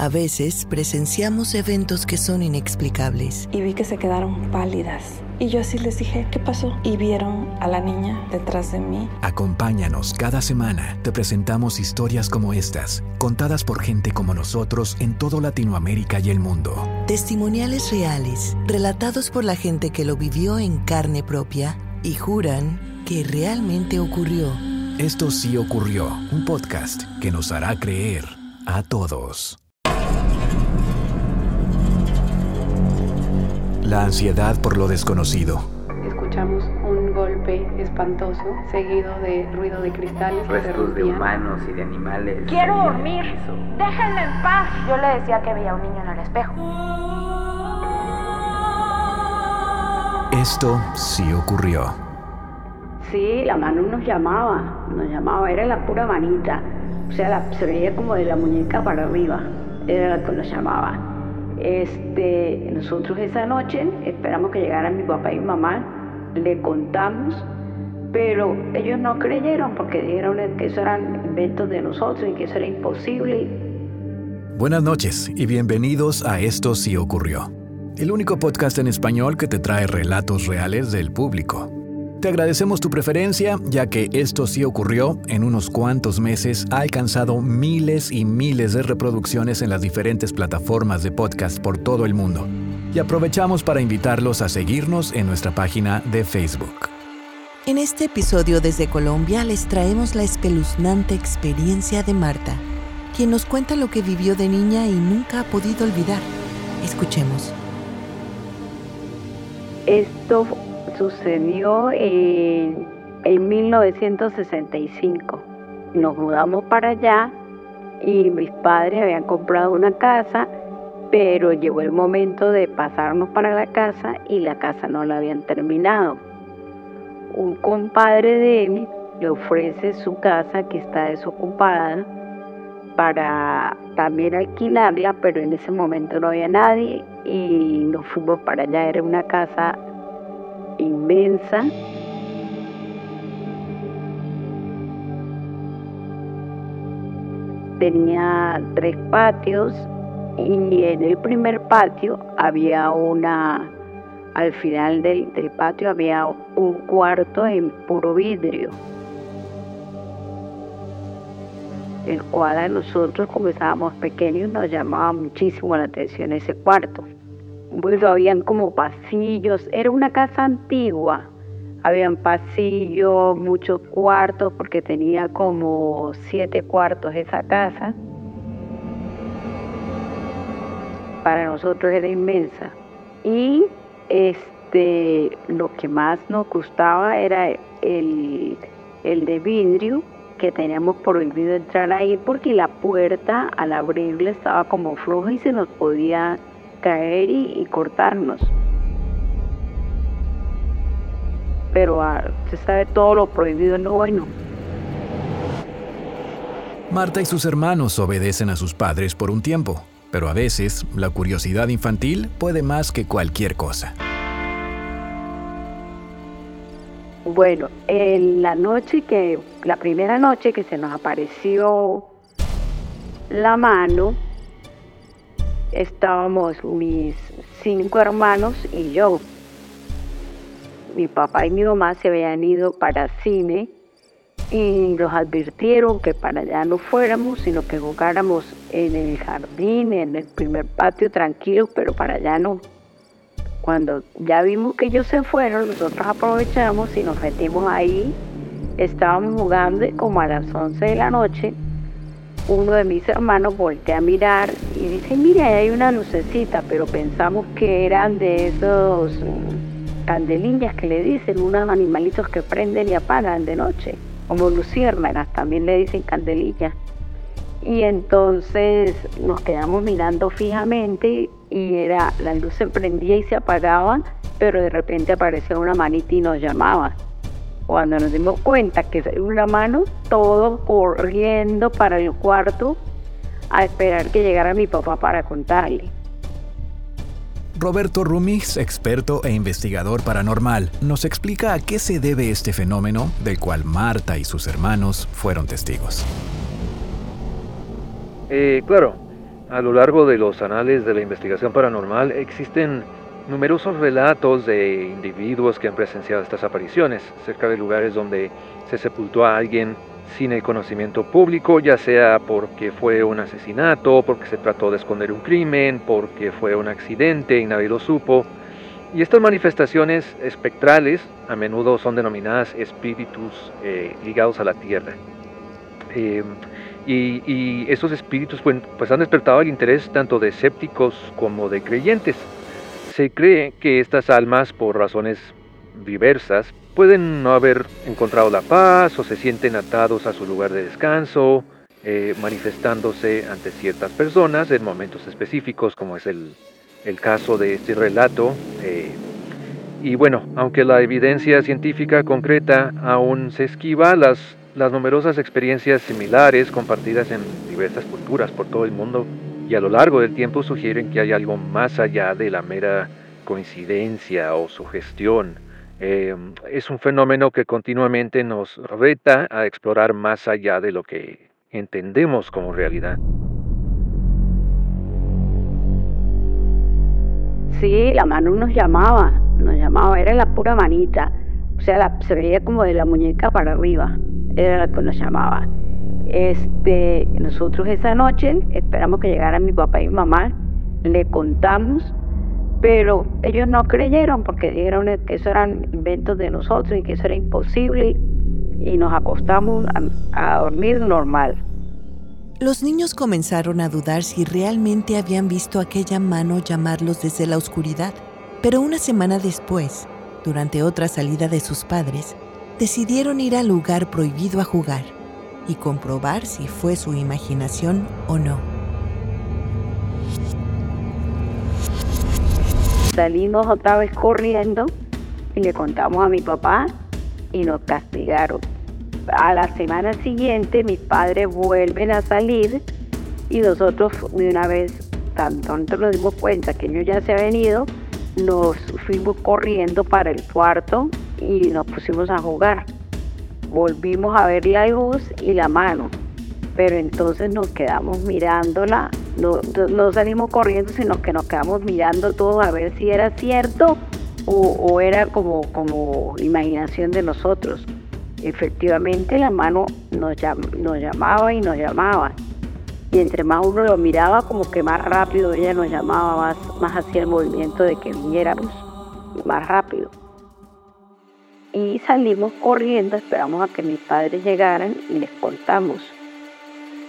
A veces presenciamos eventos que son inexplicables. Y vi que se quedaron pálidas. Y yo así les dije, ¿qué pasó? Y vieron a la niña detrás de mí. Acompáñanos cada semana. Te presentamos historias como estas, contadas por gente como nosotros en todo Latinoamérica y el mundo. Testimoniales reales, relatados por la gente que lo vivió en carne propia y juran que realmente ocurrió. Esto sí ocurrió, un podcast que nos hará creer a todos. La ansiedad por lo desconocido. Escuchamos un golpe espantoso seguido de ruido de cristales. Restos de humanos y de animales. Quiero dormir. Déjenme en paz. Yo le decía que veía un niño en el espejo. Esto sí ocurrió. Sí, la mano nos llamaba, nos llamaba, era la pura manita. O sea, la- se veía como de la muñeca para arriba, era la que nos llamaba. Este, nosotros esa noche esperamos que llegaran mi papá y mi mamá, le contamos, pero ellos no creyeron porque dijeron que eso eran inventos de nosotros y que eso era imposible. Buenas noches y bienvenidos a Esto sí ocurrió, el único podcast en español que te trae relatos reales del público. Te agradecemos tu preferencia, ya que Esto sí ocurrió en unos cuantos meses ha alcanzado miles y miles de reproducciones en las diferentes plataformas de podcast por todo el mundo. Y aprovechamos para invitarlos a seguirnos en nuestra página de Facebook. En este episodio desde Colombia les traemos la espeluznante experiencia de Marta, quien nos cuenta lo que vivió de niña y nunca ha podido olvidar. Escuchemos. Esto sucedió en, en 1965. Nos mudamos para allá y mis padres habían comprado una casa, pero llegó el momento de pasarnos para la casa y la casa no la habían terminado. Un compadre de él le ofrece su casa que está desocupada para también alquilarla, pero en ese momento no había nadie y nos fuimos para allá. Era una casa inmensa. Tenía tres patios y en el primer patio había una, al final del, patio había un cuarto en puro vidrio. el cual a nosotros como estábamos pequeños nos llamaba muchísimo la atención ese cuarto. Bueno, habían como pasillos, era una casa antigua, habían pasillos, muchos cuartos, porque tenía como siete cuartos esa casa. Para nosotros era inmensa. Y este, lo que más nos gustaba era el, el de vidrio, que teníamos prohibido entrar ahí porque la puerta al abrirla estaba como floja y se nos podía caer y, y cortarnos. Pero ah, se sabe todo lo prohibido no bueno. Marta y sus hermanos obedecen a sus padres por un tiempo, pero a veces la curiosidad infantil puede más que cualquier cosa. Bueno, en la noche que, la primera noche que se nos apareció la mano, estábamos mis cinco hermanos y yo. Mi papá y mi mamá se habían ido para cine y nos advirtieron que para allá no fuéramos, sino que jugáramos en el jardín, en el primer patio tranquilo, pero para allá no. Cuando ya vimos que ellos se fueron, nosotros aprovechamos y nos metimos ahí. Estábamos jugando como a las 11 de la noche, uno de mis hermanos voltea a mirar y dice, mira, hay una lucecita, pero pensamos que eran de esos mm, candelillas que le dicen, unos animalitos que prenden y apagan de noche, como luciérnagas, también le dicen candelillas. Y entonces nos quedamos mirando fijamente y era la luz se prendía y se apagaba, pero de repente aparecía una manita y nos llamaba. Cuando nos dimos cuenta que era una mano, todos corriendo para el cuarto a esperar que llegara mi papá para contarle. Roberto Rumix, experto e investigador paranormal, nos explica a qué se debe este fenómeno del cual Marta y sus hermanos fueron testigos. Eh, claro, A lo largo de los anales de la investigación paranormal existen numerosos relatos de individuos que han presenciado estas apariciones cerca de lugares donde se sepultó a alguien sin el conocimiento público, ya sea porque fue un asesinato, porque se trató de esconder un crimen, porque fue un accidente y nadie lo supo. Y estas manifestaciones espectrales a menudo son denominadas espíritus eh, ligados a la tierra. Eh, y, esos espíritus pues, pues, han despertado el interés tanto de escépticos como de creyentes. Se cree que estas almas, por razones diversas, pueden no haber encontrado la paz o se sienten atados a su lugar de descanso, eh, manifestándose ante ciertas personas en momentos específicos, como es el, caso de este relato. Eh, y bueno, aunque la evidencia científica concreta aún se esquiva, las, las numerosas experiencias similares compartidas en diversas culturas por todo el mundo y a lo largo del tiempo sugieren que hay algo más allá de la mera coincidencia o sugestión eh, es un fenómeno que continuamente nos reta a explorar más allá de lo que entendemos como realidad. Sí, la mano nos llamaba, nos llamaba, era la pura manita, o sea, se veía como de la muñeca para arriba, era la que nos llamaba. Este, nosotros esa noche esperamos que llegara mi papá y mi mamá, le contamos pero ellos no creyeron porque dijeron que eso eran inventos de nosotros y que eso era imposible y nos acostamos a, dormir normal. Los niños comenzaron a dudar si realmente habían visto aquella mano llamarlos desde la oscuridad, pero una semana después, durante otra salida de sus padres, decidieron ir al lugar prohibido a jugar y comprobar si fue su imaginación o no. Salimos otra vez corriendo y le contamos a mi papá y nos castigaron. A la semana siguiente mis padres vuelven a salir y nosotros de una vez, tanto nos dimos cuenta que ellos ya se habían ido, nos fuimos corriendo para el cuarto y nos pusimos a jugar. Volvimos a ver la luz y la mano, pero entonces nos quedamos mirándola no, salimos corriendo, sino que nos quedamos mirando todo a ver si era cierto o, era como, como imaginación de nosotros. Efectivamente la mano nos, nos llamaba y nos llamaba. Y entre más uno lo miraba, como que más rápido ella nos llamaba, más, más hacía el movimiento de que viniéramos más rápido. Y salimos corriendo, esperamos a que mis padres llegaran y les contamos.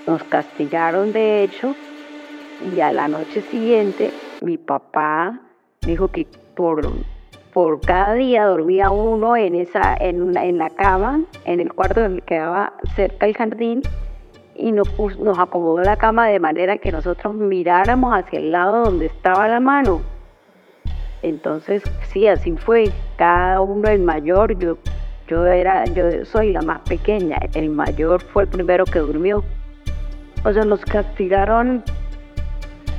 Nos castigaron de hecho y a la noche siguiente, mi papá dijo que por, por cada día dormía uno en, esa, en, en la cama, en el cuarto que quedaba cerca del jardín, y nos, nos acomodó la cama de manera que nosotros miráramos hacia el lado donde estaba la mano. Entonces, sí, así fue. Cada uno, el mayor, yo, yo, era, yo soy la más pequeña, el mayor fue el primero que durmió. O sea, nos castigaron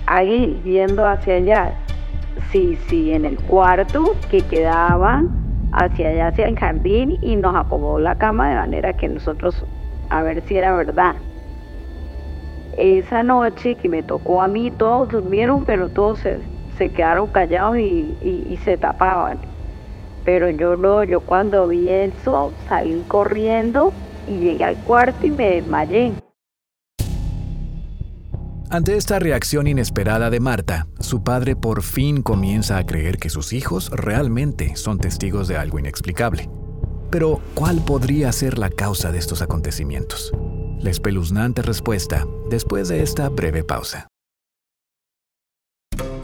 ahí viendo hacia allá. Sí, sí, en el cuarto que quedaba hacia allá, hacia el jardín y nos acomodó la cama de manera que nosotros a ver si era verdad. Esa noche que me tocó a mí, todos durmieron, pero todos se, quedaron callados y, y se tapaban. Pero yo no, yo cuando vi eso salí corriendo y llegué al cuarto y me desmayé. Ante esta reacción inesperada de Marta, su padre por fin comienza a creer que sus hijos realmente son testigos de algo inexplicable. Pero, ¿cuál podría ser la causa de estos acontecimientos? La espeluznante respuesta después de esta breve pausa.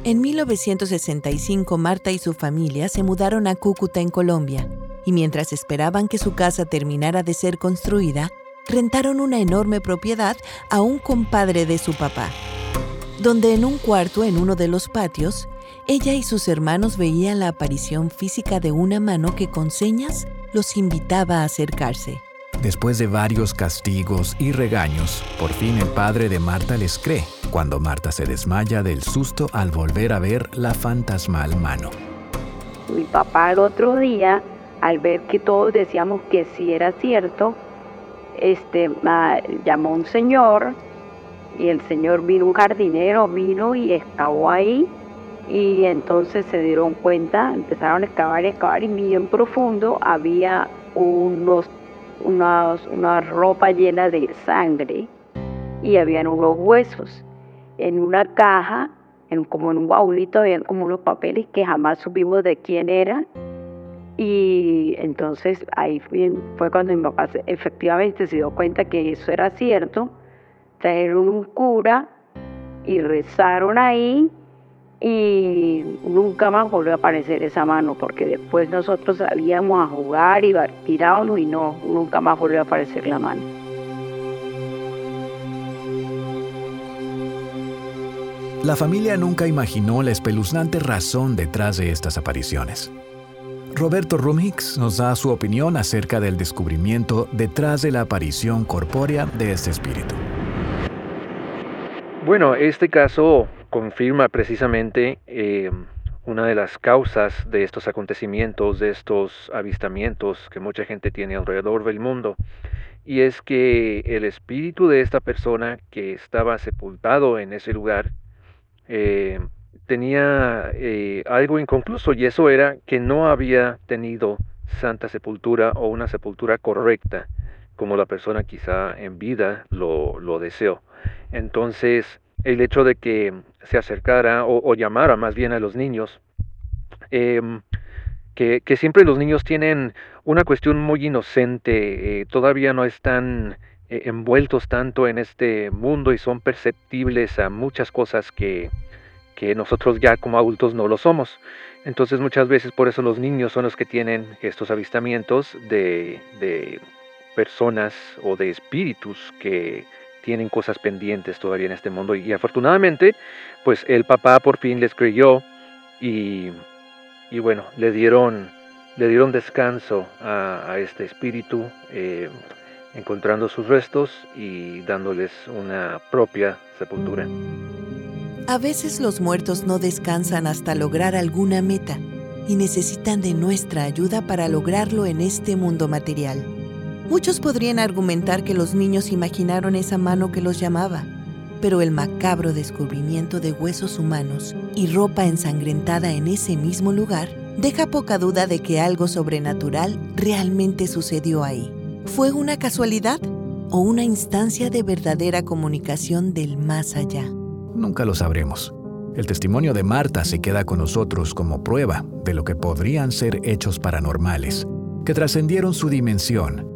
En 1965, Marta y su familia se mudaron a Cúcuta, en Colombia, y mientras esperaban que su casa terminara de ser construida, rentaron una enorme propiedad a un compadre de su papá, donde en un cuarto en uno de los patios, ella y sus hermanos veían la aparición física de una mano que con señas los invitaba a acercarse. Después de varios castigos y regaños, por fin el padre de Marta les cree cuando Marta se desmaya del susto al volver a ver la fantasmal mano. Mi papá el otro día, al ver que todos decíamos que sí era cierto, este, llamó un señor y el señor vino, un jardinero vino y excavó ahí y entonces se dieron cuenta, empezaron a excavar y excavar y bien profundo había unos, unas, una ropa llena de sangre y habían unos huesos. En una caja, en, como en un baulito, habían como unos papeles que jamás supimos de quién eran. Y entonces ahí fue, cuando mi papá efectivamente se dio cuenta que eso era cierto. Trajeron un cura y rezaron ahí y nunca más volvió a aparecer esa mano porque después nosotros salíamos a jugar y tirábamos y no, nunca más volvió a aparecer la mano. La familia nunca imaginó la espeluznante razón detrás de estas apariciones. Roberto Rumhicks nos da su opinión acerca del descubrimiento detrás de la aparición corpórea de este espíritu. Bueno, este caso confirma precisamente eh, una de las causas de estos acontecimientos, de estos avistamientos que mucha gente tiene alrededor del mundo. Y es que el espíritu de esta persona que estaba sepultado en ese lugar eh, tenía eh, algo inconcluso y eso era que no había tenido santa sepultura o una sepultura correcta como la persona quizá en vida lo, lo deseó. Entonces, el hecho de que se acercara o, llamara más bien a los niños, em, que, siempre los niños tienen una cuestión muy inocente, eh, todavía no están envueltos tanto en este mundo y son perceptibles a muchas cosas que, que nosotros ya como adultos no lo somos. Entonces muchas veces por eso los niños son los que tienen estos avistamientos de, de personas o de espíritus que tienen cosas pendientes todavía en este mundo y, afortunadamente pues el papá por fin les creyó y, y bueno le dieron le dieron descanso a, este espíritu eh, encontrando sus restos y dándoles una propia sepultura. A veces los muertos no descansan hasta lograr alguna meta y necesitan de nuestra ayuda para lograrlo en este mundo material. Muchos podrían argumentar que los niños imaginaron esa mano que los llamaba, pero el macabro descubrimiento de huesos humanos y ropa ensangrentada en ese mismo lugar deja poca duda de que algo sobrenatural realmente sucedió ahí. ¿Fue una casualidad o una instancia de verdadera comunicación del más allá? Nunca lo sabremos. El testimonio de Marta se queda con nosotros como prueba de lo que podrían ser hechos paranormales, que trascendieron su dimensión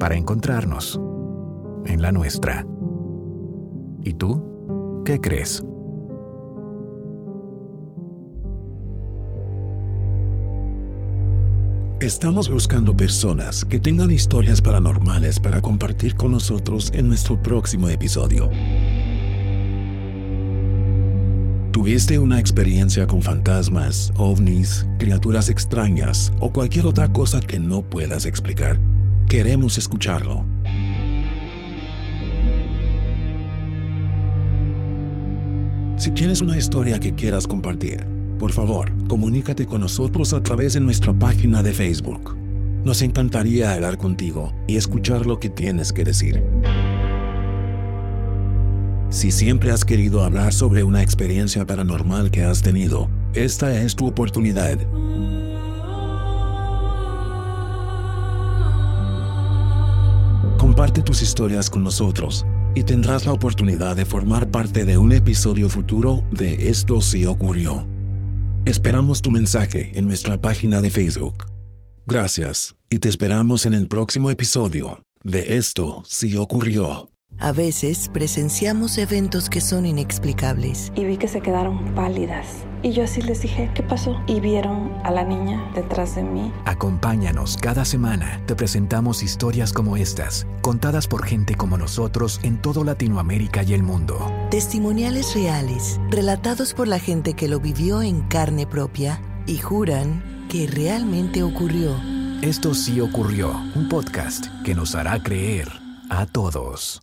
para encontrarnos en la nuestra. ¿Y tú? ¿Qué crees? Estamos buscando personas que tengan historias paranormales para compartir con nosotros en nuestro próximo episodio. ¿Tuviste una experiencia con fantasmas, ovnis, criaturas extrañas o cualquier otra cosa que no puedas explicar? Queremos escucharlo. Si tienes una historia que quieras compartir, por favor, comunícate con nosotros a través de nuestra página de Facebook. Nos encantaría hablar contigo y escuchar lo que tienes que decir. Si siempre has querido hablar sobre una experiencia paranormal que has tenido, esta es tu oportunidad. Comparte tus historias con nosotros y tendrás la oportunidad de formar parte de un episodio futuro de Esto sí ocurrió. Esperamos tu mensaje en nuestra página de Facebook. Gracias y te esperamos en el próximo episodio de Esto sí ocurrió. A veces presenciamos eventos que son inexplicables. Y vi que se quedaron pálidas. Y yo así les dije, ¿qué pasó? Y vieron a la niña detrás de mí. Acompáñanos cada semana. Te presentamos historias como estas, contadas por gente como nosotros en todo Latinoamérica y el mundo. Testimoniales reales, relatados por la gente que lo vivió en carne propia y juran que realmente ocurrió. Esto sí ocurrió, un podcast que nos hará creer a todos.